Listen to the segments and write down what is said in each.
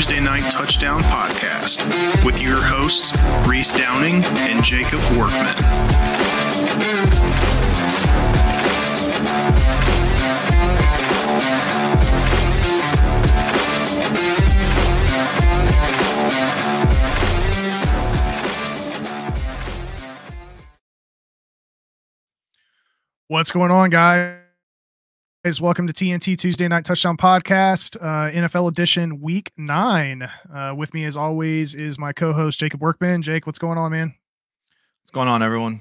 Tuesday Night Touchdown Podcast with your hosts, Reese Downing and Jacob Workman. What's going on, guys? Welcome to TNT Tuesday Night Touchdown Podcast, uh, NFL edition, week nine. Uh, with me, as always, is my co host, Jacob Workman. Jake, what's going on, man? What's going on, everyone?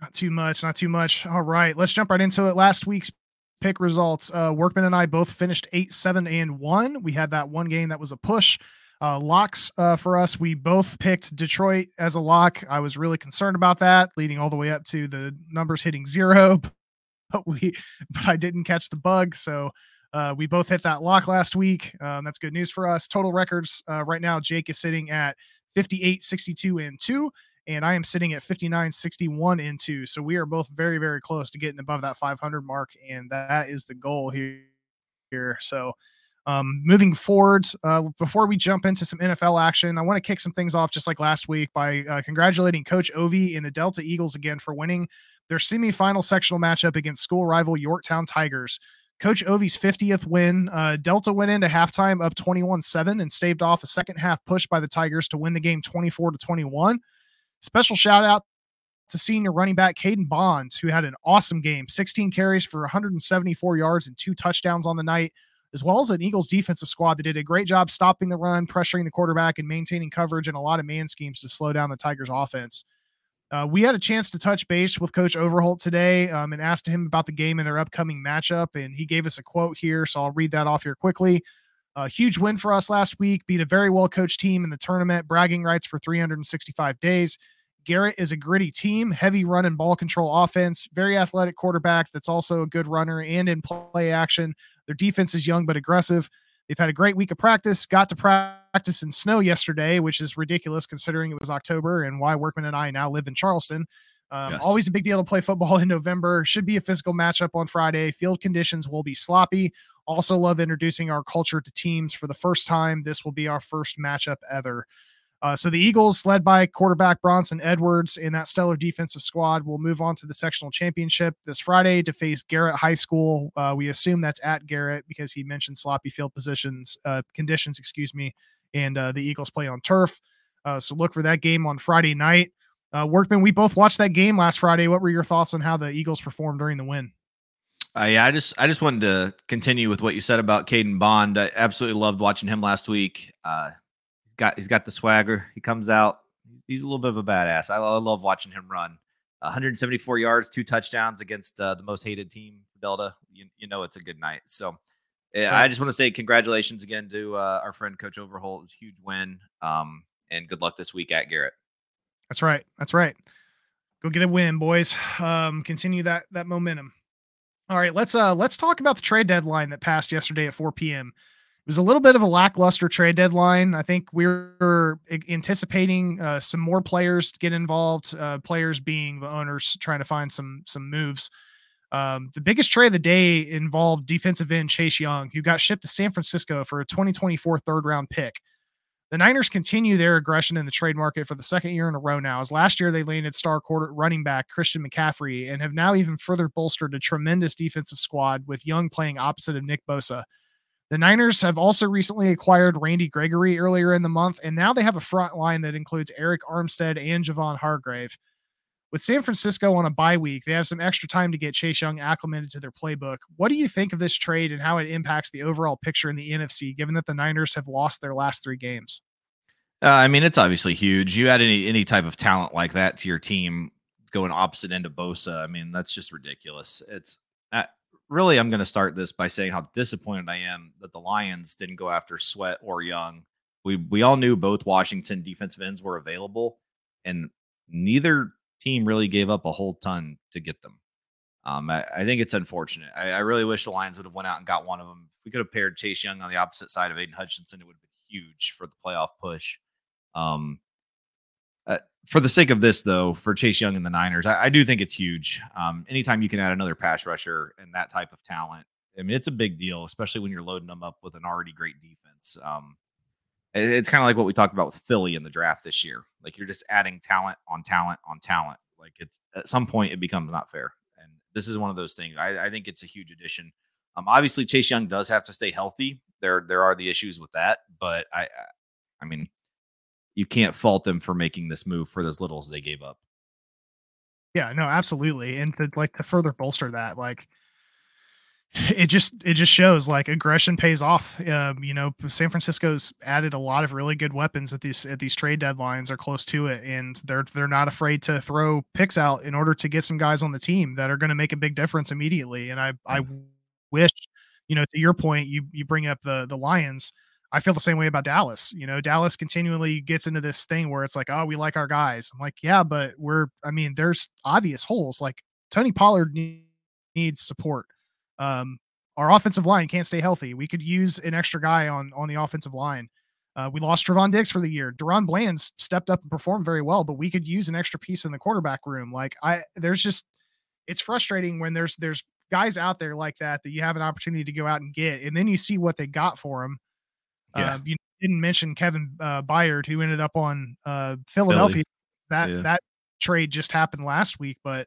Not too much, not too much. All right, let's jump right into it. Last week's pick results uh, Workman and I both finished 8, 7, and 1. We had that one game that was a push. Uh, locks uh, for us. We both picked Detroit as a lock. I was really concerned about that, leading all the way up to the numbers hitting zero. But we, but I didn't catch the bug. So uh, we both hit that lock last week. Um, that's good news for us. Total records uh, right now. Jake is sitting at 58, 62, and two, and I am sitting at 59, 61, and two. So we are both very, very close to getting above that 500 mark, and that is the goal here. Here, so um, moving forward, uh, before we jump into some NFL action, I want to kick some things off just like last week by uh, congratulating Coach Ovi and the Delta Eagles again for winning their semifinal sectional matchup against school rival Yorktown Tigers. Coach Ovi's 50th win. Uh, Delta went into halftime up 21 7 and staved off a second half push by the Tigers to win the game 24 to 21. Special shout out to senior running back Caden Bonds, who had an awesome game 16 carries for 174 yards and two touchdowns on the night as well as an Eagles defensive squad that did a great job stopping the run, pressuring the quarterback, and maintaining coverage and a lot of man schemes to slow down the Tigers' offense. Uh, we had a chance to touch base with Coach Overholt today um, and asked him about the game and their upcoming matchup. And he gave us a quote here. So I'll read that off here quickly. A huge win for us last week, beat a very well coached team in the tournament, bragging rights for 365 days. Garrett is a gritty team, heavy run and ball control offense, very athletic quarterback that's also a good runner and in play action. Their defense is young but aggressive. They've had a great week of practice, got to practice in snow yesterday, which is ridiculous considering it was October and why Workman and I now live in Charleston. Um, yes. Always a big deal to play football in November. Should be a physical matchup on Friday. Field conditions will be sloppy. Also, love introducing our culture to teams for the first time. This will be our first matchup ever. Uh, so the Eagles, led by quarterback Bronson Edwards in that stellar defensive squad, will move on to the sectional championship this Friday to face Garrett High School. Uh, we assume that's at Garrett because he mentioned sloppy field positions uh, conditions, excuse me, and uh, the Eagles play on turf. Uh, so look for that game on Friday night. Uh, Workman, we both watched that game last Friday. What were your thoughts on how the Eagles performed during the win? Yeah, I just I just wanted to continue with what you said about Caden Bond. I absolutely loved watching him last week. Uh, got he's got the swagger. He comes out. He's, he's a little bit of a badass. I, I love watching him run. 174 yards, two touchdowns against uh, the most hated team Delta. You, you know it's a good night. So yeah, I just want to say congratulations again to uh, our friend Coach Overholt. It's a huge win. Um, and good luck this week at Garrett. That's right. That's right. Go get a win, boys. Um, continue that that momentum. All right, let's uh let's talk about the trade deadline that passed yesterday at 4 p.m was a little bit of a lackluster trade deadline. I think we are anticipating uh, some more players to get involved. Uh, players being the owners trying to find some some moves. Um, the biggest trade of the day involved defensive end Chase Young, who got shipped to San Francisco for a 2024 third round pick. The Niners continue their aggression in the trade market for the second year in a row now. As last year they landed star quarter running back Christian McCaffrey and have now even further bolstered a tremendous defensive squad with Young playing opposite of Nick Bosa. The Niners have also recently acquired Randy Gregory earlier in the month, and now they have a front line that includes Arik Armstead and Javon Hargrave. With San Francisco on a bye week, they have some extra time to get Chase Young acclimated to their playbook. What do you think of this trade and how it impacts the overall picture in the NFC, given that the Niners have lost their last three games? Uh, I mean, it's obviously huge. You add any any type of talent like that to your team, going opposite end of Bosa. I mean, that's just ridiculous. It's uh, really, I'm going to start this by saying how disappointed I am that the Lions didn't go after Sweat or Young. We we all knew both Washington defensive ends were available, and neither team really gave up a whole ton to get them. Um, I, I, think it's unfortunate. I, I, really wish the Lions would have went out and got one of them. If we could have paired Chase Young on the opposite side of Aidan Hutchinson, it would have been huge for the playoff push. Um, for the sake of this, though, for Chase Young and the Niners, I, I do think it's huge. Um, anytime you can add another pass rusher and that type of talent, I mean, it's a big deal, especially when you're loading them up with an already great defense. Um, it's kind of like what we talked about with Philly in the draft this year. Like you're just adding talent on talent on talent. Like it's at some point it becomes not fair. And this is one of those things. I, I think it's a huge addition. Um, obviously Chase Young does have to stay healthy. There there are the issues with that, but I I mean you can't fault them for making this move for as little as they gave up. Yeah, no, absolutely. And to, like to further bolster that, like it just it just shows like aggression pays off. Um, you know, San Francisco's added a lot of really good weapons at these at these trade deadlines or close to it, and they're they're not afraid to throw picks out in order to get some guys on the team that are going to make a big difference immediately. And I I wish, you know, to your point, you you bring up the the Lions. I feel the same way about Dallas. You know, Dallas continually gets into this thing where it's like, oh, we like our guys. I'm like, yeah, but we're. I mean, there's obvious holes. Like Tony Pollard needs support um, our offensive line can't stay healthy. We could use an extra guy on on the offensive line. Uh, we lost Trevon Diggs for the year. DaRon Bland's stepped up and performed very well, but we could use an extra piece in the quarterback room. Like I, there's just, it's frustrating when there's there's guys out there like that that you have an opportunity to go out and get, and then you see what they got for him. Yeah. Uh, you didn't mention Kevin uh, Byard, who ended up on uh, Philadelphia. Philly. That yeah. that trade just happened last week, but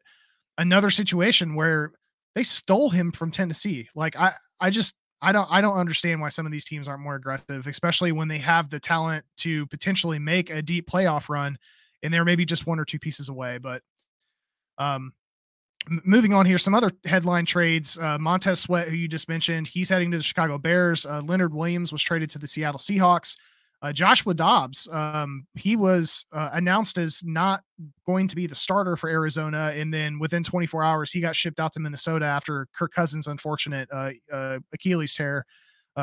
another situation where they stole him from Tennessee. Like I I just I don't I don't understand why some of these teams aren't more aggressive, especially when they have the talent to potentially make a deep playoff run and they're maybe just one or two pieces away. But um moving on here, some other headline trades. Uh, Montez Sweat, who you just mentioned, he's heading to the Chicago Bears. Uh, Leonard Williams was traded to the Seattle Seahawks. Uh, Joshua Dobbs, um, he was uh, announced as not going to be the starter for Arizona, and then within 24 hours, he got shipped out to Minnesota after Kirk Cousins' unfortunate uh, uh Achilles tear.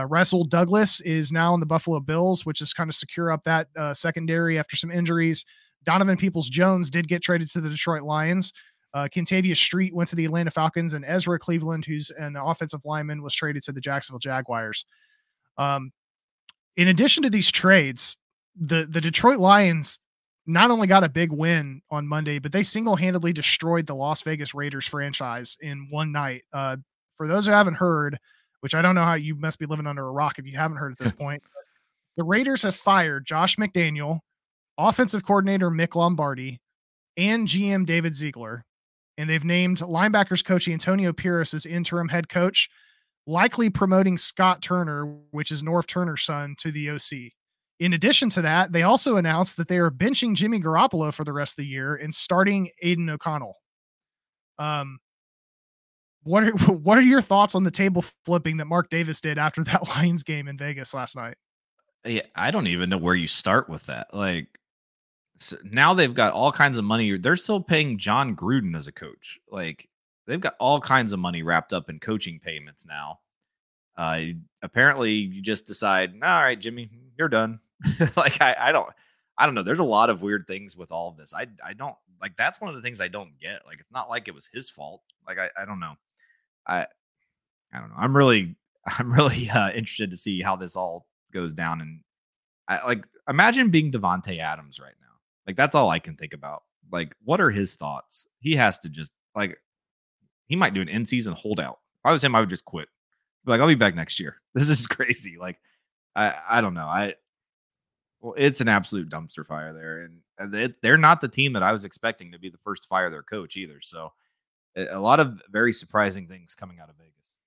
Rasul Douglas is now in the Buffalo Bills, which is kind of secure up that secondary after some injuries. Donovan Peoples Jones did get traded to the Detroit Lions. Uh, Street went to the Atlanta Falcons, and Ezra Cleveland, who's an offensive lineman, was traded to the Jacksonville Jaguars. Um, in addition to these trades, the the Detroit Lions not only got a big win on Monday, but they single handedly destroyed the Las Vegas Raiders franchise in one night. Uh, for those who haven't heard, which I don't know how you must be living under a rock if you haven't heard at this point, the Raiders have fired Josh McDaniel, offensive coordinator Mick Lombardi, and GM David Ziegler, and they've named linebackers coach Antonio Pierce as interim head coach likely promoting Scott Turner, which is Norv Turner's son, to the OC. In addition to that, they also announced that they are benching Jimmy Garoppolo for the rest of the year and starting Aidan O'Connell. Um, what are what are your thoughts on the table flipping that Mark Davis did after that Lions game in Vegas last night? Yeah, I don't even know where you start with that. Like so now they've got all kinds of money. They're still paying Jon Gruden as a coach. Like they've got all kinds of money wrapped up in coaching payments now. Uh, apparently, you just decide, all right, Jimmy, you're done. like I, I don't, I don't know. There's a lot of weird things with all of this. I, I don't like. That's one of the things I don't get. Like it's not like it was his fault. Like I, I don't know. I, I don't know. I'm really, I'm really uh, interested to see how this all goes down. And I like imagine being Davante Adams right now. Like that's all I can think about. Like, what are his thoughts? He has to just like he might do an in season holdout. If I was him, I would just quit. Be like, I'll be back next year. This is crazy. Like, I I don't know. I well, it's an absolute dumpster fire there, and they, they're not the team that I was expecting to be the first to fire their coach either. So, a lot of very surprising things coming out of Vegas.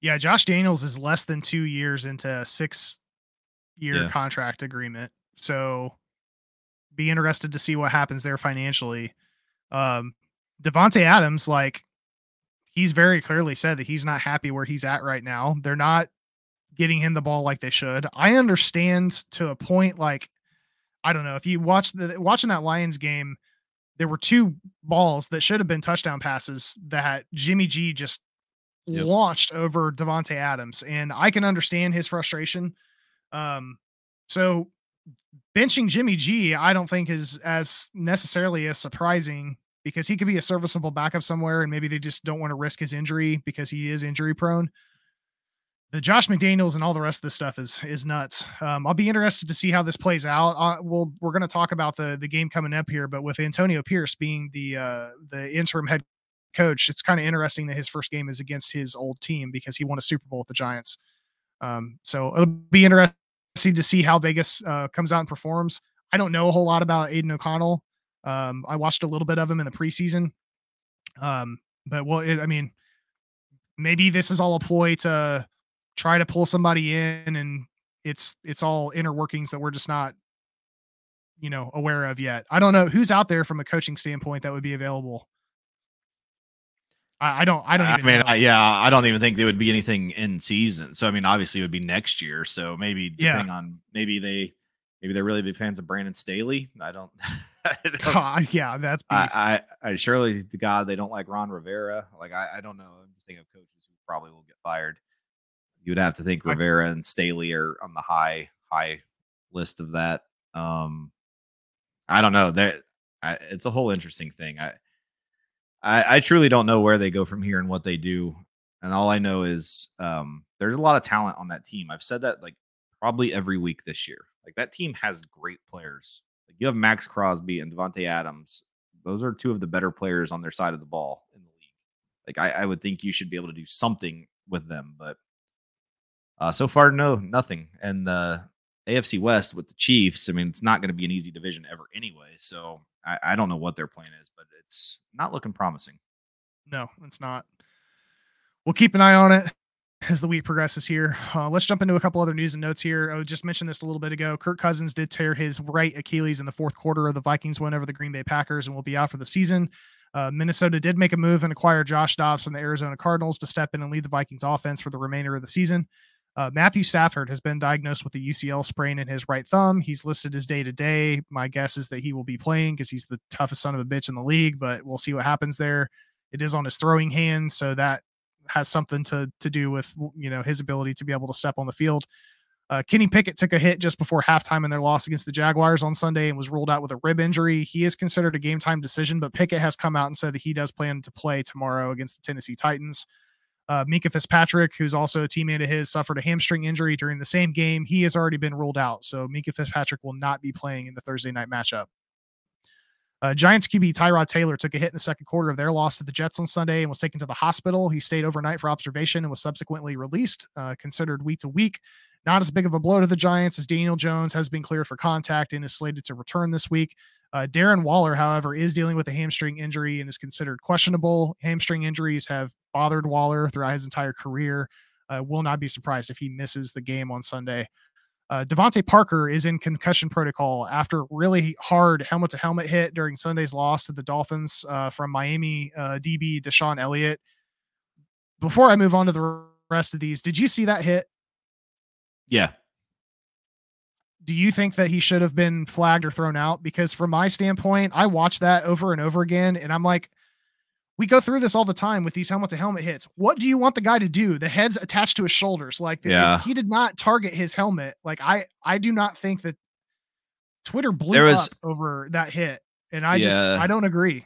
Yeah, Josh Daniels is less than two years into a six year yeah. contract agreement. So, be interested to see what happens there financially. Um, Davante Adams, like he's very clearly said that he's not happy where he's at right now. They're not getting him the ball like they should. I understand to a point like I don't know if you watch the watching that Lions game, there were two balls that should have been touchdown passes that Jimmy G just yep. launched over Davante Adams, and I can understand his frustration. Um, so benching Jimmy G, I don't think is as necessarily as surprising because he could be a serviceable backup somewhere and maybe they just don't want to risk his injury because he is injury prone. The Josh McDaniels and all the rest of this stuff is is nuts. Um, I'll be interested to see how this plays out. Uh, we'll we're going to talk about the the game coming up here, but with Antonio Pierce being the uh, the interim head coach, it's kind of interesting that his first game is against his old team because he won a Super Bowl with the Giants. Um, so it'll be interesting to see how Vegas uh, comes out and performs. I don't know a whole lot about Aidan O'Connell. Um, I watched a little bit of him in the preseason. Um, but well, it, I mean, maybe this is all a ploy to try to pull somebody in and it's it's all inner workings that we're just not you know aware of yet. I don't know who's out there from a coaching standpoint that would be available. I, I don't. I don't. I mean, I, yeah, I don't even think there would be anything in season. So I mean, obviously, it would be next year. So maybe depending yeah. on maybe they maybe they're really big fans of Brandon Staley. I don't. I don't uh, yeah, that's. I, I, I surely to God they don't like Ron Rivera. Like I, I don't know. I'm just thinking of coaches who probably will get fired. You would have to think Rivera and Staley are on the high high list of that. Um, I don't know. That it's a whole interesting thing. I, I, I truly don't know where they go from here and what they do. And all I know is um, there's a lot of talent on that team. I've said that like probably every week this year. Like that team has great players. Like you have Maxx Crosby and Davante Adams. Those are two of the better players on their side of the ball in the league. Like I, I would think you should be able to do something with them, but uh, so far, no, nothing. And the AFC West with the Chiefs, I mean, it's not going to be an easy division ever anyway. So I, I don't know what their plan is, but it's not looking promising. No, it's not. We'll keep an eye on it as the week progresses here. Uh, let's jump into a couple other news and notes here. I just mentioned this a little bit ago. Kirk Cousins did tear his right Achilles in the fourth quarter of the Vikings win over the Green Bay Packers and will be out for the season. Uh, Minnesota did make a move and acquire Josh Dobbs from the Arizona Cardinals to step in and lead the Vikings offense for the remainder of the season. Uh, Matthew Stafford has been diagnosed with a UCL sprain in his right thumb. He's listed as day to day. My guess is that he will be playing because he's the toughest son of a bitch in the league, but we'll see what happens there. It is on his throwing hand, so that has something to to do with you know his ability to be able to step on the field. Uh, Kenny Pickett took a hit just before halftime in their loss against the Jaguars on Sunday and was ruled out with a rib injury. He is considered a game time decision, but Pickett has come out and said that he does plan to play tomorrow against the Tennessee Titans. Uh, Fitzpatrick, who's also a teammate of his, suffered a hamstring injury during the same game. He has already been ruled out, so Minkah Fitzpatrick will not be playing in the Thursday night matchup. Uh, Giants QB Tyrod Taylor took a hit in the second quarter of their loss to the Jets on Sunday and was taken to the hospital. He stayed overnight for observation and was subsequently released, uh, considered week to week. Not as big of a blow to the Giants as Daniel Jones has been cleared for contact and is slated to return this week. Uh, Darren Waller, however, is dealing with a hamstring injury and is considered questionable. Hamstring injuries have bothered Waller throughout his entire career. Uh, will not be surprised if he misses the game on Sunday. Uh, Parker is in concussion protocol after really hard helmet to helmet hit during Sunday's loss to the Dolphins uh, from Miami uh, DB DeShon Elliott. Before I move on to the rest of these, did you see that hit? Yeah do you think that he should have been flagged or thrown out? Because from my standpoint, I watch that over and over again, and I'm like, we go through this all the time with these helmet to helmet hits. What do you want the guy to do? The head's attached to his shoulders. Like yeah. he did not target his helmet. Like I, I do not think that Twitter blew there was, up over that hit, and I yeah. just I don't agree.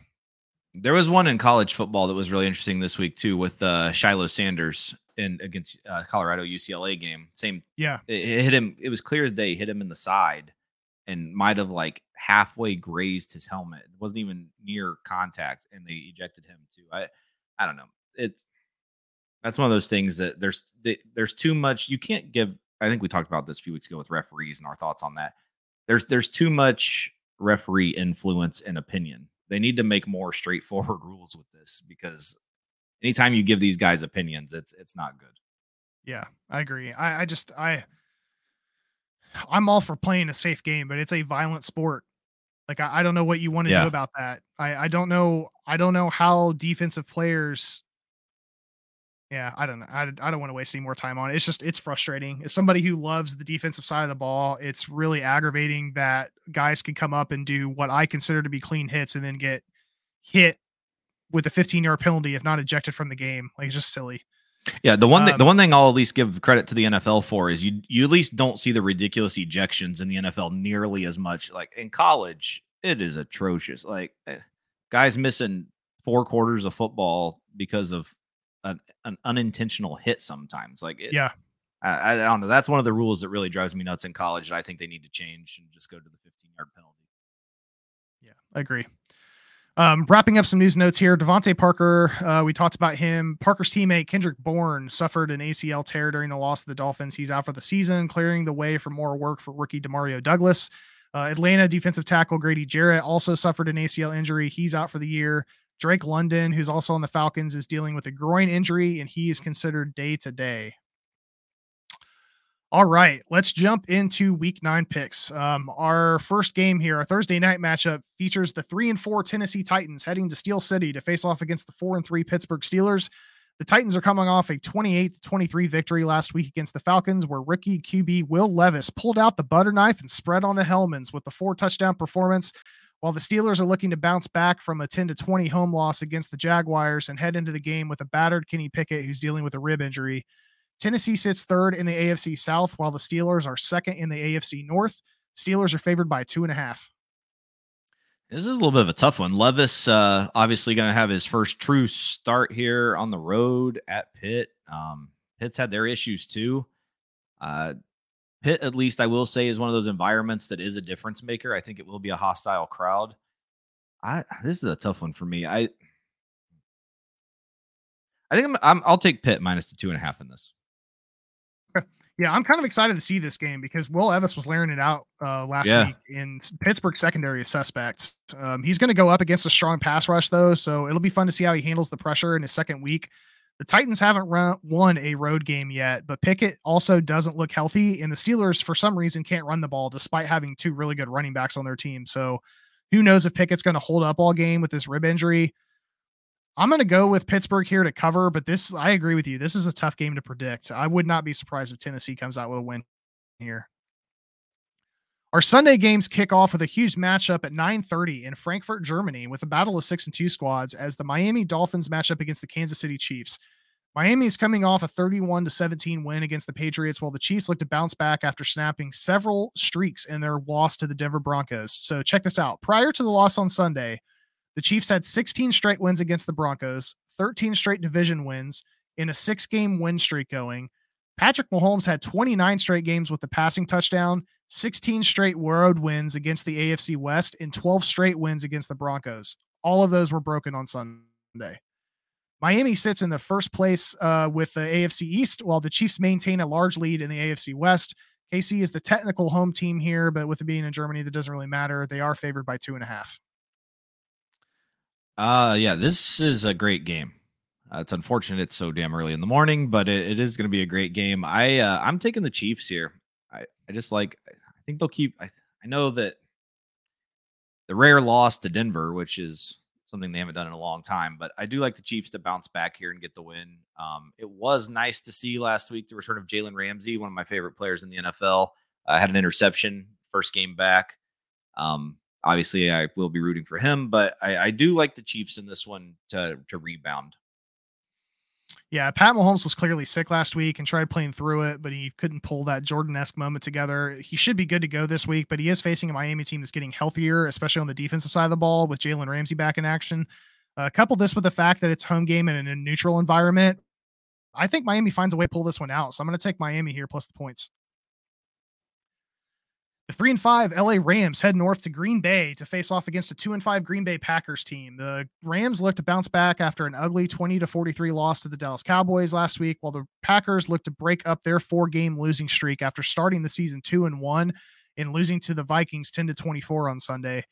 There was one in college football that was really interesting this week too, with uh, Shilo Sanders in against uh, Colorado UCLA game. Same. Yeah. It, it, hit him. It was clear as day. Hit him in the side, and might have like halfway grazed his helmet. It wasn't even near contact, and they ejected him too. I, I don't know. It's that's one of those things that there's there's too much. You can't give. I think we talked about this a few weeks ago with referees and our thoughts on that. There's there's too much referee influence and opinion. They need to make more straightforward rules with this because anytime you give these guys opinions, it's it's not good. Yeah, I agree. I, I just I I'm all for playing a safe game, but it's a violent sport. Like I, I don't know what you want to yeah. do about that. I, I don't know I don't know how defensive players yeah, I don't know. I, I don't want to waste any more time on it. It's just it's frustrating. As somebody who loves the defensive side of the ball, it's really aggravating that guys can come up and do what I consider to be clean hits and then get hit with a 15 yard penalty if not ejected from the game. Like it's just silly. Yeah, the one um, thing, the one thing I'll at least give credit to the NFL for is you you at least don't see the ridiculous ejections in the NFL nearly as much. Like in college, it is atrocious. Like eh, guys missing four quarters of football because of an, an unintentional hit. Sometimes, like it, yeah, I, I, don't know. That's one of the rules that really drives me nuts in college. That I think they need to change and just go to the 15 yard penalty. Yeah, I agree. Um, wrapping up some news notes here. DeVante Parker, uh, we talked about him. Parker's teammate Kendrick Bourne suffered an ACL tear during the loss of the Dolphins. He's out for the season, clearing the way for more work for rookie Demario Douglas. Uh, Atlanta defensive tackle Grady Jarrett also suffered an ACL injury. He's out for the year. Drake London, who's also on the Falcons, is dealing with a groin injury and he is considered day to day. All right, let's jump into week nine picks. Um, our first game here, our Thursday night matchup, features the three and four Tennessee Titans heading to Steel City to face off against the four and three Pittsburgh Steelers. The Titans are coming off a 28 23 victory last week against the Falcons, where rookie QB Will Levis pulled out the butter knife and spread on the Hellmann's with the four touchdown performance, while the Steelers are looking to bounce back from a 10 20 home loss against the Jaguars and head into the game with a battered Kenny Pickett who's dealing with a rib injury. Tennessee sits third in the AFC South, while the Steelers are second in the AFC North. Steelers are favored by two and a half. This is a little bit of a tough one. Levis, uh, obviously, going to have his first true start here on the road at Pitt. Um, Pitt's had their issues too. Uh, Pitt, at least, I will say, is one of those environments that is a difference maker. I think it will be a hostile crowd. I this is a tough one for me. I I think I'm, I'm I'll take Pitt minus the two and a half in this. Yeah, I'm kind of excited to see this game because Will Levis was layering it out uh, last yeah. week in Pittsburgh secondary suspects. Um, he's going to go up against a strong pass rush though, so it'll be fun to see how he handles the pressure in his second week. The Titans haven't run, won a road game yet, but Pickett also doesn't look healthy, and the Steelers for some reason can't run the ball despite having two really good running backs on their team. So who knows if Pickett's going to hold up all game with this rib injury? I'm going to go with Pittsburgh here to cover, but this, I agree with you. This is a tough game to predict. I would not be surprised if Tennessee comes out with a win here. Our Sunday games kick off with a huge matchup at 9:30 in Frankfurt, Germany, with a battle of six and two squads as the Miami Dolphins match up against the Kansas City Chiefs. Miami is coming off a 31 to 17 win against the Patriots, while the Chiefs look to bounce back after snapping several streaks in their loss to the Denver Broncos. So check this out. Prior to the loss on Sunday, the Chiefs had 16 straight wins against the Broncos, 13 straight division wins in a six game win streak going. Patrick Mahomes had 29 straight games with the passing touchdown, 16 straight road wins against the AFC West, and 12 straight wins against the Broncos. All of those were broken on Sunday. Miami sits in the first place uh, with the AFC East, while the Chiefs maintain a large lead in the AFC West. KC is the technical home team here, but with it being in Germany, that doesn't really matter. They are favored by two and a half. Uh yeah, this is a great game. Uh, it's unfortunate it's so damn early in the morning, but it, it is going to be a great game. I uh, I'm taking the Chiefs here. I, I just like I think they'll keep. I, I know that the rare loss to Denver, which is something they haven't done in a long time, but I do like the Chiefs to bounce back here and get the win. Um, it was nice to see last week the return of Jalen Ramsey, one of my favorite players in the NFL. I uh, had an interception first game back. Um, obviously I will be rooting for him, but I, I do like the Chiefs in this one to to rebound. Yeah, Pat Mahomes was clearly sick last week and tried playing through it, but he couldn't pull that Jordan-esque moment together. He should be good to go this week, but he is facing a Miami team that's getting healthier, especially on the defensive side of the ball with Jalen Ramsey back in action. Uh, couple this with the fact that it's home game and in a neutral environment. I think Miami finds a way to pull this one out. So I'm going to take Miami here plus the points. The three and five LA Rams head north to Green Bay to face off against a two and five Green Bay Packers team. The Rams look to bounce back after an ugly 20 to 43 loss to the Dallas Cowboys last week, while the Packers look to break up their four game losing streak after starting the season two and one and losing to the Vikings 10 to 24 on Sunday.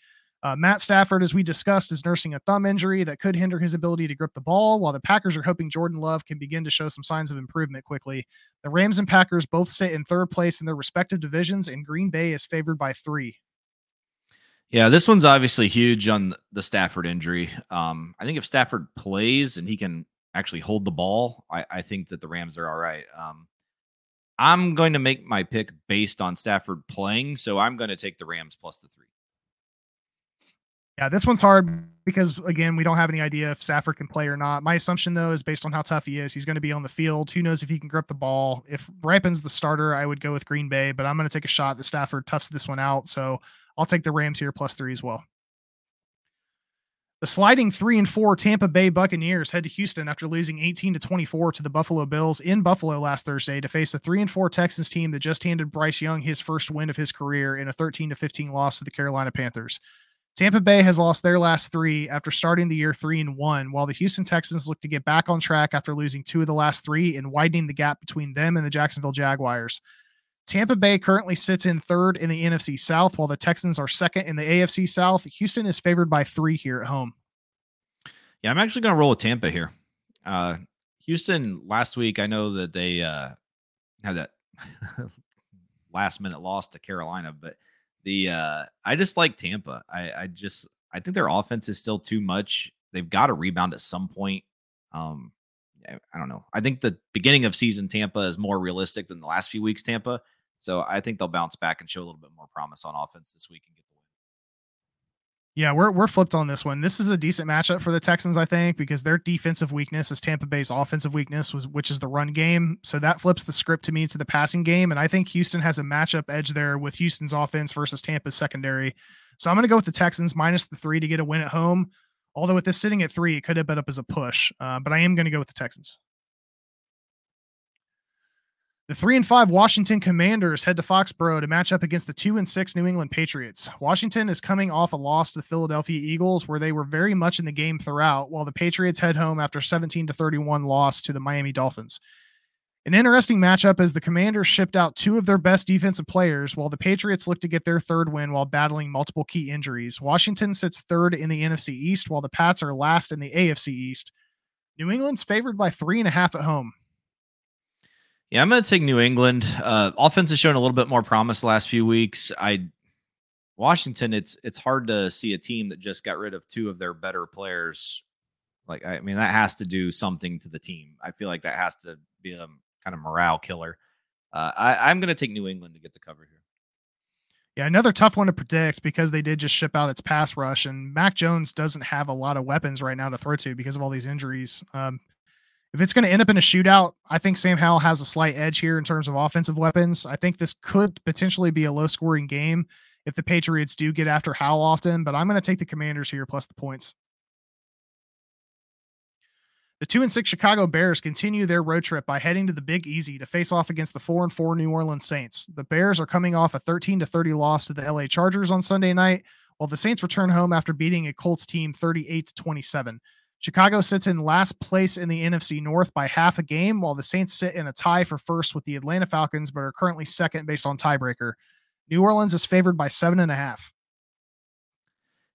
Uh, Matt Stafford, as we discussed, is nursing a thumb injury that could hinder his ability to grip the ball, while the Packers are hoping Jordan Love can begin to show some signs of improvement quickly. The Rams and Packers both sit in third place in their respective divisions, and Green Bay is favored by three. Yeah, this one's obviously huge on the Stafford injury. Um, I think if Stafford plays and he can actually hold the ball, I, I think that the Rams are all right. Um, I'm going to make my pick based on Stafford playing, so I'm going to take the Rams plus the three. Yeah, this one's hard because again, we don't have any idea if Stafford can play or not. My assumption though is based on how tough he is, he's going to be on the field. Who knows if he can grip the ball? If Rypien's the starter, I would go with Green Bay, but I'm going to take a shot that Stafford toughs this one out. So I'll take the Rams here plus three as well. The sliding three and four Tampa Bay Buccaneers head to Houston after losing 18 to 24 to the Buffalo Bills in Buffalo last Thursday to face a three and four Texans team that just handed Bryce Young his first win of his career in a 13 to 15 loss to the Carolina Panthers. Tampa Bay has lost their last three after starting the year three and one, while the Houston Texans look to get back on track after losing two of the last three and widening the gap between them and the Jacksonville Jaguars. Tampa Bay currently sits in third in the NFC South, while the Texans are second in the AFC South. Houston is favored by three here at home. Yeah, I'm actually going to roll with Tampa here. Uh, Houston last week, I know that they uh, had that last minute loss to Carolina, but the uh, I just like Tampa. I, I just I think their offense is still too much. They've got to rebound at some point. Um, I don't know. I think the beginning of season Tampa is more realistic than the last few weeks Tampa. So I think they'll bounce back and show a little bit more promise on offense this week and get. Yeah, we're we're flipped on this one. This is a decent matchup for the Texans, I think, because their defensive weakness is Tampa Bay's offensive weakness, was which is the run game. So that flips the script to me to the passing game, and I think Houston has a matchup edge there with Houston's offense versus Tampa's secondary. So I'm going to go with the Texans minus the three to get a win at home. Although with this sitting at three, it could have been up as a push, uh, but I am going to go with the Texans. The three and five Washington Commanders head to Foxborough to match up against the two and six New England Patriots. Washington is coming off a loss to the Philadelphia Eagles, where they were very much in the game throughout, while the Patriots head home after 17 to 31 loss to the Miami Dolphins. An interesting matchup as the Commanders shipped out two of their best defensive players, while the Patriots look to get their third win while battling multiple key injuries. Washington sits third in the NFC East, while the Pats are last in the AFC East. New England's favored by three and a half at home. Yeah, I'm going to take New England. Uh, offense has shown a little bit more promise the last few weeks. I Washington, it's it's hard to see a team that just got rid of two of their better players. Like I mean, that has to do something to the team. I feel like that has to be a kind of morale killer. Uh, I, I'm going to take New England to get the cover here. Yeah, another tough one to predict because they did just ship out its pass rush, and Mac Jones doesn't have a lot of weapons right now to throw to because of all these injuries. Um, if it's going to end up in a shootout, I think Sam Howell has a slight edge here in terms of offensive weapons. I think this could potentially be a low scoring game if the Patriots do get after Howell often, but I'm going to take the Commanders here plus the points. The two and six Chicago Bears continue their road trip by heading to the Big Easy to face off against the four and four New Orleans Saints. The Bears are coming off a 13 to 30 loss to the LA Chargers on Sunday night, while the Saints return home after beating a Colts team 38 to 27. Chicago sits in last place in the NFC North by half a game, while the Saints sit in a tie for first with the Atlanta Falcons, but are currently second based on tiebreaker. New Orleans is favored by seven and a half.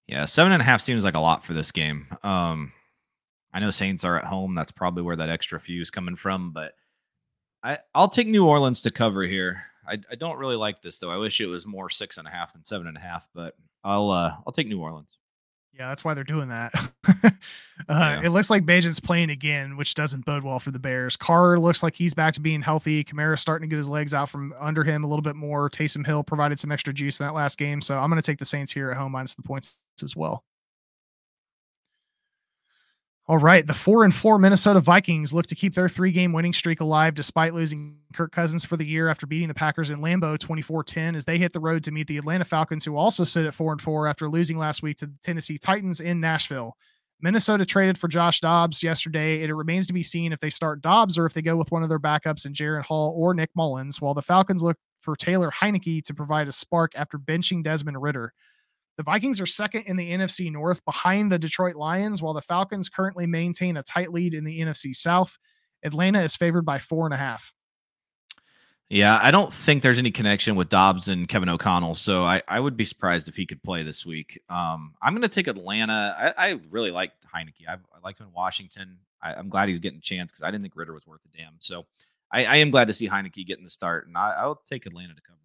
Yeah, seven and a half seems like a lot for this game. Um, I know Saints are at home. That's probably where that extra few is coming from, but I, I'll take New Orleans to cover here. I, I don't really like this though. I wish it was more six and a half than seven and a half, but I'll uh, I'll take New Orleans. Yeah, that's why they're doing that. uh, yeah. It looks like Bagent's playing again, which doesn't bode well for the Bears. Carr looks like he's back to being healthy. Kamara's starting to get his legs out from under him a little bit more. Taysom Hill provided some extra juice in that last game. So I'm going to take the Saints here at home minus the points as well. All right, the four and four Minnesota Vikings look to keep their three game winning streak alive despite losing Kirk Cousins for the year after beating the Packers in Lambeau 24 10 as they hit the road to meet the Atlanta Falcons, who also sit at four and four after losing last week to the Tennessee Titans in Nashville. Minnesota traded for Josh Dobbs yesterday, and it remains to be seen if they start Dobbs or if they go with one of their backups in Jaren Hall or Nick Mullens, while the Falcons look for Taylor Heinicke to provide a spark after benching Desmond Ridder. The Vikings are second in the NFC North behind the Detroit Lions, while the Falcons currently maintain a tight lead in the NFC South. Atlanta is favored by four and a half. Yeah, I don't think there's any connection with Dobbs and Kevin O'Connell, so I, I would be surprised if he could play this week. Um, I'm going to take Atlanta. I, I really like Heinicke. I've, I liked him in Washington. I, am glad he's getting a chance because I didn't think Ridder was worth a damn. So I, I am glad to see Heinicke getting the start, and I, I'll take Atlanta to cover.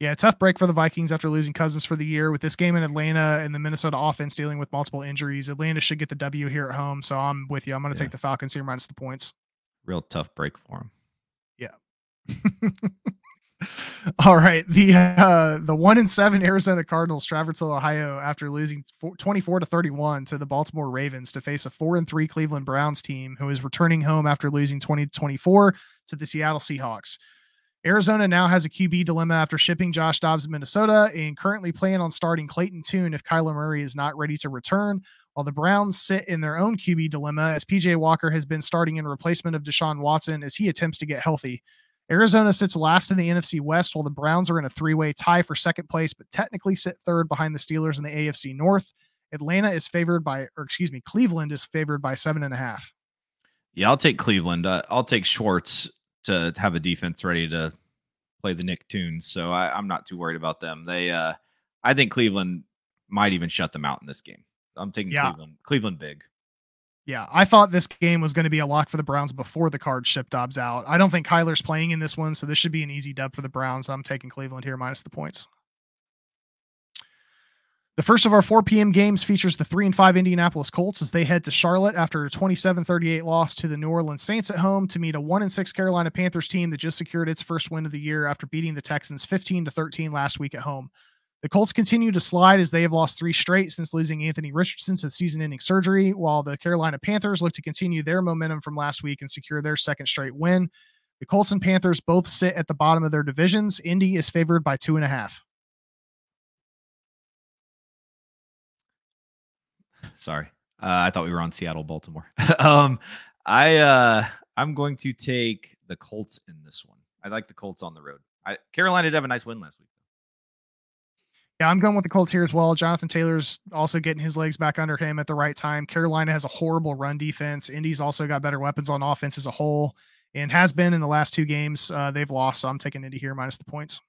Yeah, tough break for the Vikings after losing Cousins for the year. With this game in Atlanta and the Minnesota offense dealing with multiple injuries, Atlanta should get the W here at home. So I'm with you. I'm going to yeah. take the Falcons here minus the points. Real tough break for them. Yeah. All right, the uh, the one and seven Arizona Cardinals traveled to Ohio after losing four, 24 to 31 to the Baltimore Ravens to face a four and three Cleveland Browns team who is returning home after losing 20 to 24 to the Seattle Seahawks. Arizona now has a QB dilemma after shipping Josh Dobbs to Minnesota and currently plan on starting Clayton Tune if Kyler Murray is not ready to return, while the Browns sit in their own QB dilemma as PJ Walker has been starting in replacement of Deshaun Watson as he attempts to get healthy. Arizona sits last in the NFC West, while the Browns are in a three way tie for second place, but technically sit third behind the Steelers in the AFC North. Atlanta is favored by, or excuse me, Cleveland is favored by seven and a half. Yeah, I'll take Cleveland. Uh, I'll take Schwartz to have a defense ready to play the Nicktoons. So I, am not too worried about them. They, uh, I think Cleveland might even shut them out in this game. I'm taking yeah. Cleveland. Cleveland big. Yeah, I thought this game was going to be a lock for the Browns before the card shipped Dobbs out. I don't think Kyler's playing in this one, so this should be an easy dub for the Browns. I'm taking Cleveland here minus the points. The first of our 4 p.m. games features the 3 and 5 Indianapolis Colts as they head to Charlotte after a 27-38 loss to the New Orleans Saints at home to meet a 1 and 6 Carolina Panthers team that just secured its first win of the year after beating the Texans 15 to 13 last week at home. The Colts continue to slide as they have lost three straight since losing Anthony Richardson to season ending surgery, while the Carolina Panthers look to continue their momentum from last week and secure their second straight win. The Colts and Panthers both sit at the bottom of their divisions. Indy is favored by two and a half. Sorry. Uh, I thought we were on Seattle, Baltimore. um, I uh, I'm going to take the Colts in this one. I like the Colts on the road. I, Carolina did have a nice win last week. Yeah, I'm going with the Colts here as well. Jonathan Taylor's also getting his legs back under him at the right time. Carolina has a horrible run defense. Indy's also got better weapons on offense as a whole and has been in the last two games uh, they've lost. So I'm taking Indy here minus the points.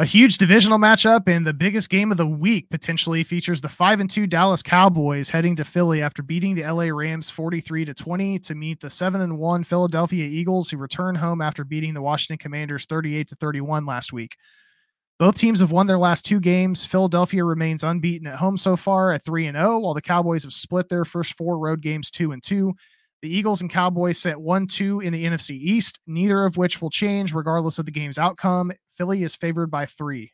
A huge divisional matchup and the biggest game of the week potentially features the 5 and 2 Dallas Cowboys heading to Philly after beating the LA Rams 43 to 20 to meet the 7 and 1 Philadelphia Eagles who return home after beating the Washington Commanders 38 to 31 last week. Both teams have won their last two games. Philadelphia remains unbeaten at home so far at 3 and 0, while the Cowboys have split their first four road games 2 and 2. The Eagles and Cowboys sit 1 2 in the NFC East, neither of which will change regardless of the game's outcome. Philly is favored by three.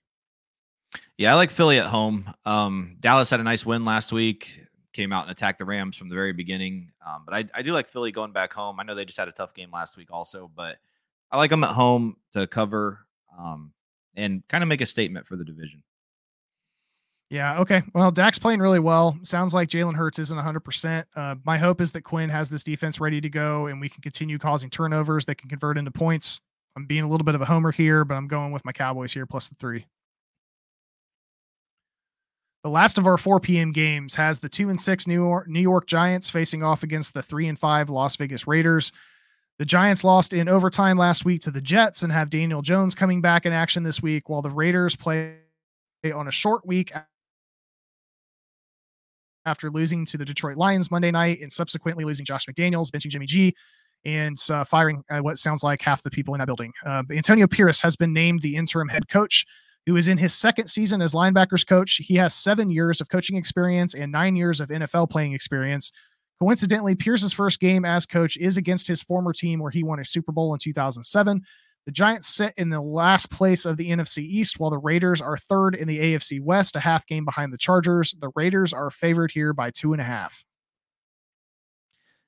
Yeah, I like Philly at home. Um, Dallas had a nice win last week, came out and attacked the Rams from the very beginning. Um, but I, I do like Philly going back home. I know they just had a tough game last week, also, but I like them at home to cover. Um, and kind of make a statement for the division. Yeah. Okay. Well, Dak's playing really well. Sounds like Jalen Hurts isn't 100%. Uh, my hope is that Quinn has this defense ready to go and we can continue causing turnovers that can convert into points. I'm being a little bit of a homer here, but I'm going with my Cowboys here plus the three. The last of our 4 p.m. games has the two and six New York, New York Giants facing off against the three and five Las Vegas Raiders. The Giants lost in overtime last week to the Jets and have Daniel Jones coming back in action this week, while the Raiders play on a short week after losing to the Detroit Lions Monday night and subsequently losing Josh McDaniels, benching Jimmy G, and uh, firing uh, what sounds like half the people in that building. Uh, Antonio Pierce has been named the interim head coach, who is in his second season as linebackers coach. He has seven years of coaching experience and nine years of NFL playing experience. Coincidentally, Pierce's first game as coach is against his former team where he won a Super Bowl in 2007. The Giants sit in the last place of the NFC East, while the Raiders are third in the AFC West, a half game behind the Chargers. The Raiders are favored here by two and a half.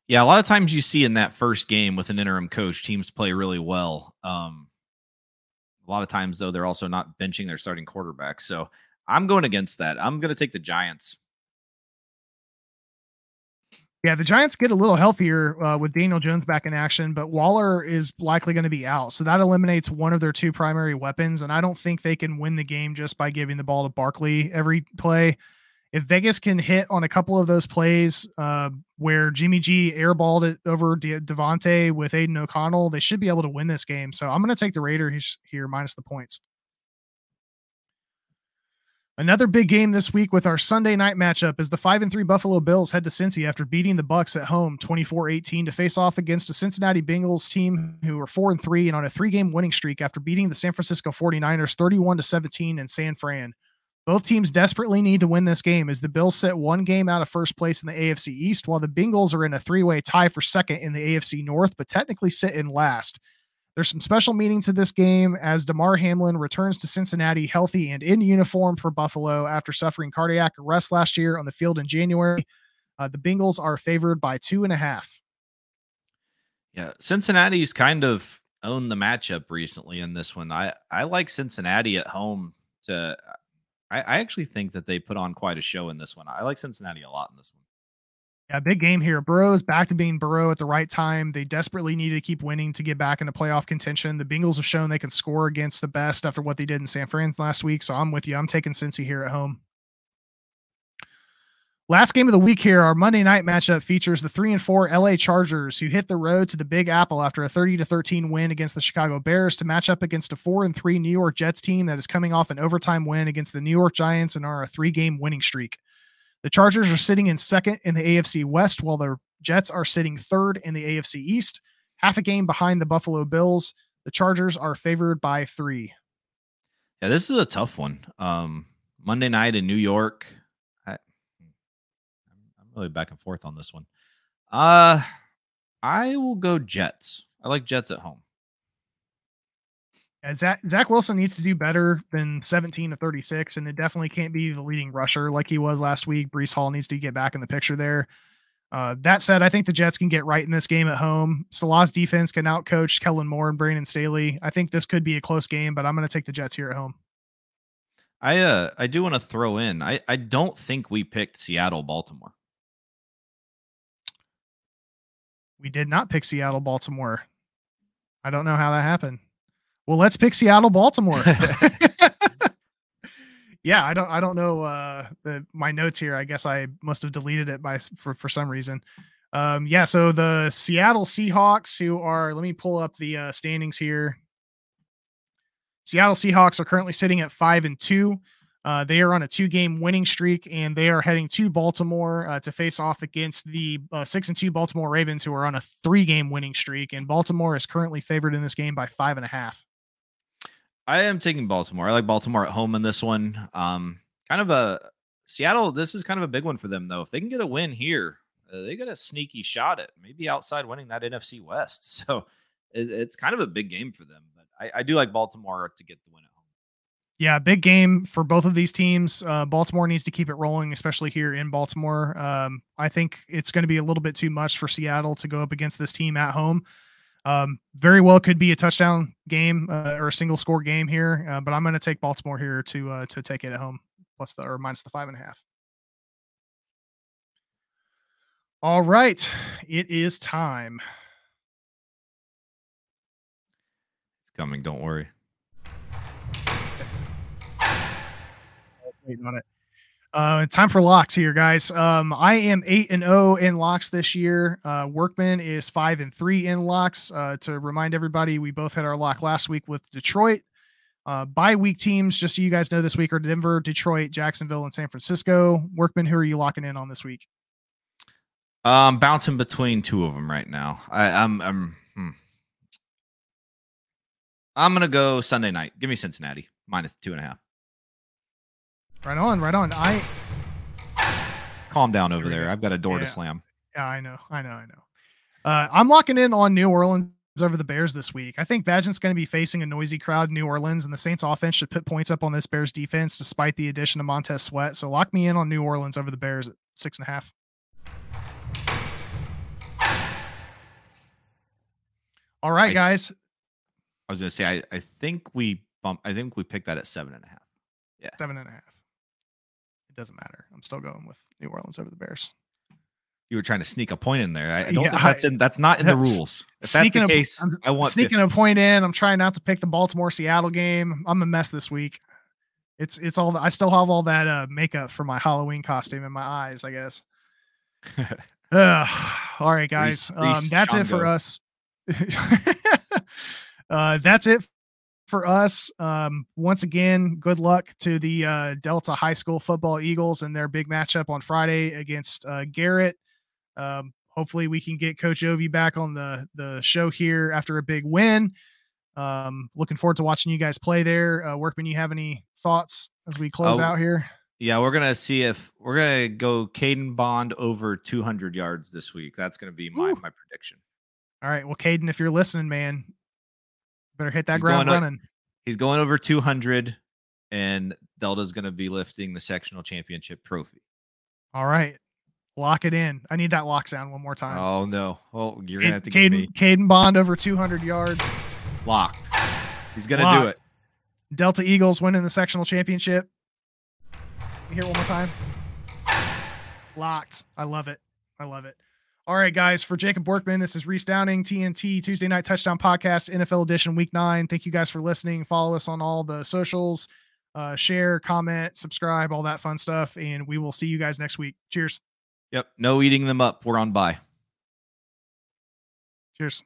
Yeah, a lot of times you see in that first game with an interim coach, teams play really well. Um, a lot of times, though, they're also not benching their starting quarterback. So I'm going against that. I'm going to take the Giants. Yeah, the Giants get a little healthier uh, with Daniel Jones back in action, but Waller is likely going to be out. So that eliminates one of their two primary weapons. And I don't think they can win the game just by giving the ball to Barkley every play. If Vegas can hit on a couple of those plays uh, where Jimmy G airballed it over De- Davante with Aidan O'Connell, they should be able to win this game. So I'm going to take the Raiders here minus the points. Another big game this week with our Sunday night matchup is the 5 and 3 Buffalo Bills head to Cincy after beating the Bucks at home 24-18 to face off against a Cincinnati Bengals team who are 4 and 3 and on a 3-game winning streak after beating the San Francisco 49ers 31 to 17 in San Fran. Both teams desperately need to win this game as the Bills sit one game out of first place in the AFC East while the Bengals are in a three-way tie for second in the AFC North but technically sit in last. There's some special meaning to this game as Damar Hamlin returns to Cincinnati healthy and in uniform for Buffalo after suffering cardiac arrest last year on the field in January. Uh, the Bengals are favored by two and a half. Yeah, Cincinnati's kind of owned the matchup recently in this one. I I like Cincinnati at home to. I, I actually think that they put on quite a show in this one. I like Cincinnati a lot in this one. Yeah, big game here. Burrow's back to being Burrow at the right time. They desperately need to keep winning to get back into playoff contention. The Bengals have shown they can score against the best after what they did in San Fran last week. So I'm with you. I'm taking Cincy here at home. Last game of the week here, our Monday night matchup features the three and four LA Chargers, who hit the road to the Big Apple after a 30 to 13 win against the Chicago Bears to match up against a four and three New York Jets team that is coming off an overtime win against the New York Giants and are a three game winning streak. The Chargers are sitting in second in the AFC West, while the Jets are sitting third in the AFC East, half a game behind the Buffalo Bills. The Chargers are favored by three. Yeah, this is a tough one. Um, Monday night in New York. I, I'm really back and forth on this one. Uh, I will go Jets. I like Jets at home. And Zach, Zach Wilson needs to do better than 17 to 36, and it definitely can't be the leading rusher like he was last week. Breece Hall needs to get back in the picture there. Uh, that said, I think the Jets can get right in this game at home. Salah's defense can outcoach Kellen Moore and Brandon Staley. I think this could be a close game, but I'm going to take the Jets here at home. I uh I do want to throw in. I I don't think we picked Seattle Baltimore. We did not pick Seattle Baltimore. I don't know how that happened. Well, let's pick Seattle Baltimore. yeah, I don't I don't know uh the my notes here. I guess I must have deleted it by for for some reason. Um yeah, so the Seattle Seahawks who are let me pull up the uh standings here. Seattle Seahawks are currently sitting at 5 and 2. Uh, they are on a two game winning streak and they are heading to Baltimore uh, to face off against the uh, six and two Baltimore Ravens, who are on a three game winning streak. And Baltimore is currently favored in this game by five and a half. I am taking Baltimore. I like Baltimore at home in this one. Um, kind of a Seattle. This is kind of a big one for them, though. If they can get a win here, uh, they got a sneaky shot at maybe outside winning that NFC West. So it, it's kind of a big game for them. But I, I, do like Baltimore to get the win at home. Yeah, big game for both of these teams. Uh, Baltimore needs to keep it rolling, especially here in Baltimore. Um, I think it's going to be a little bit too much for Seattle to go up against this team at home. Um, very well could be a touchdown game uh, or a single score game here, uh, but I'm going to take Baltimore here to uh, to take it at home plus the or minus the five and a half. All right, it is time. It's coming. Don't worry. Waiting on it. Uh, time for locks here, guys. Um, I am eight and zero oh in locks this year. Uh, Workman is five and three in locks. Uh, to remind everybody, we both had our lock last week with Detroit. Uh, bye week teams, just so you guys know, this week are Denver, Detroit, Jacksonville, and San Francisco. Workman, who are you locking in on this week? I'm bouncing between two of them right now. I, I'm, I'm, hmm. I'm gonna go Sunday night. Give me Cincinnati minus two and a half. Right on, right on. I calm down over there. I've got a door yeah. to slam. Yeah, I know, I know, I know. Uh, I'm locking in on New Orleans over the Bears this week. I think Bagent's going to be facing a noisy crowd in New Orleans, and the Saints offense should put points up on this Bears defense despite the addition of Montez Sweat. So lock me in on New Orleans over the Bears at six and a half. All right, I, guys. I was going to say, I, I think we bump. I think we picked that at seven and a half. Yeah, seven and a half. It doesn't matter. I'm still going with New Orleans over the Bears. You were trying to sneak a point in there. I, I don't yeah, think that's in. That's not in the rules. If that's the case, a, I want sneaking a point in. I'm trying not to pick the Baltimore Seattle game. I'm a mess this week. It's it's all. I still have all that uh, makeup for my Halloween costume in my eyes. I guess. uh, all right, guys. Reese, Reese, um, that's it for us. uh, that's it for us. Um, once again, good luck to the uh, Delta High School football Eagles and their big matchup on Friday against uh, Garrett. Um, hopefully, we can get Coach Ovi back on the the show here after a big win. Um, looking forward to watching you guys play there. Uh, Workman, you have any thoughts as we close oh, out here? Yeah, we're gonna see if we're gonna go Caden Bond over 200 yards this week. That's gonna be my Ooh. my prediction. All right, well, Caden, if you're listening, man, Better hit that he's ground running. he's going over 200, and Delta's going to be lifting the sectional championship trophy. All right. Lock it in. I need that lock sound one more time. Oh no! Oh, you're gonna have to Caden, me. Caden Bond over 200 yards. Locked. He's gonna do it. Delta Eagles winning the sectional championship. Hear it one more time. Locked. I love it. I love it. All right, guys. For Jacob Workman, this is Reese Downing, TNT Tuesday Night Touchdown Podcast, NFL Edition, Week Nine. Thank you guys for listening. Follow us on all the socials, uh, share, comment, subscribe, all that fun stuff, and we will see you guys next week. Cheers. Yep. No eating them up. We're on by. Cheers.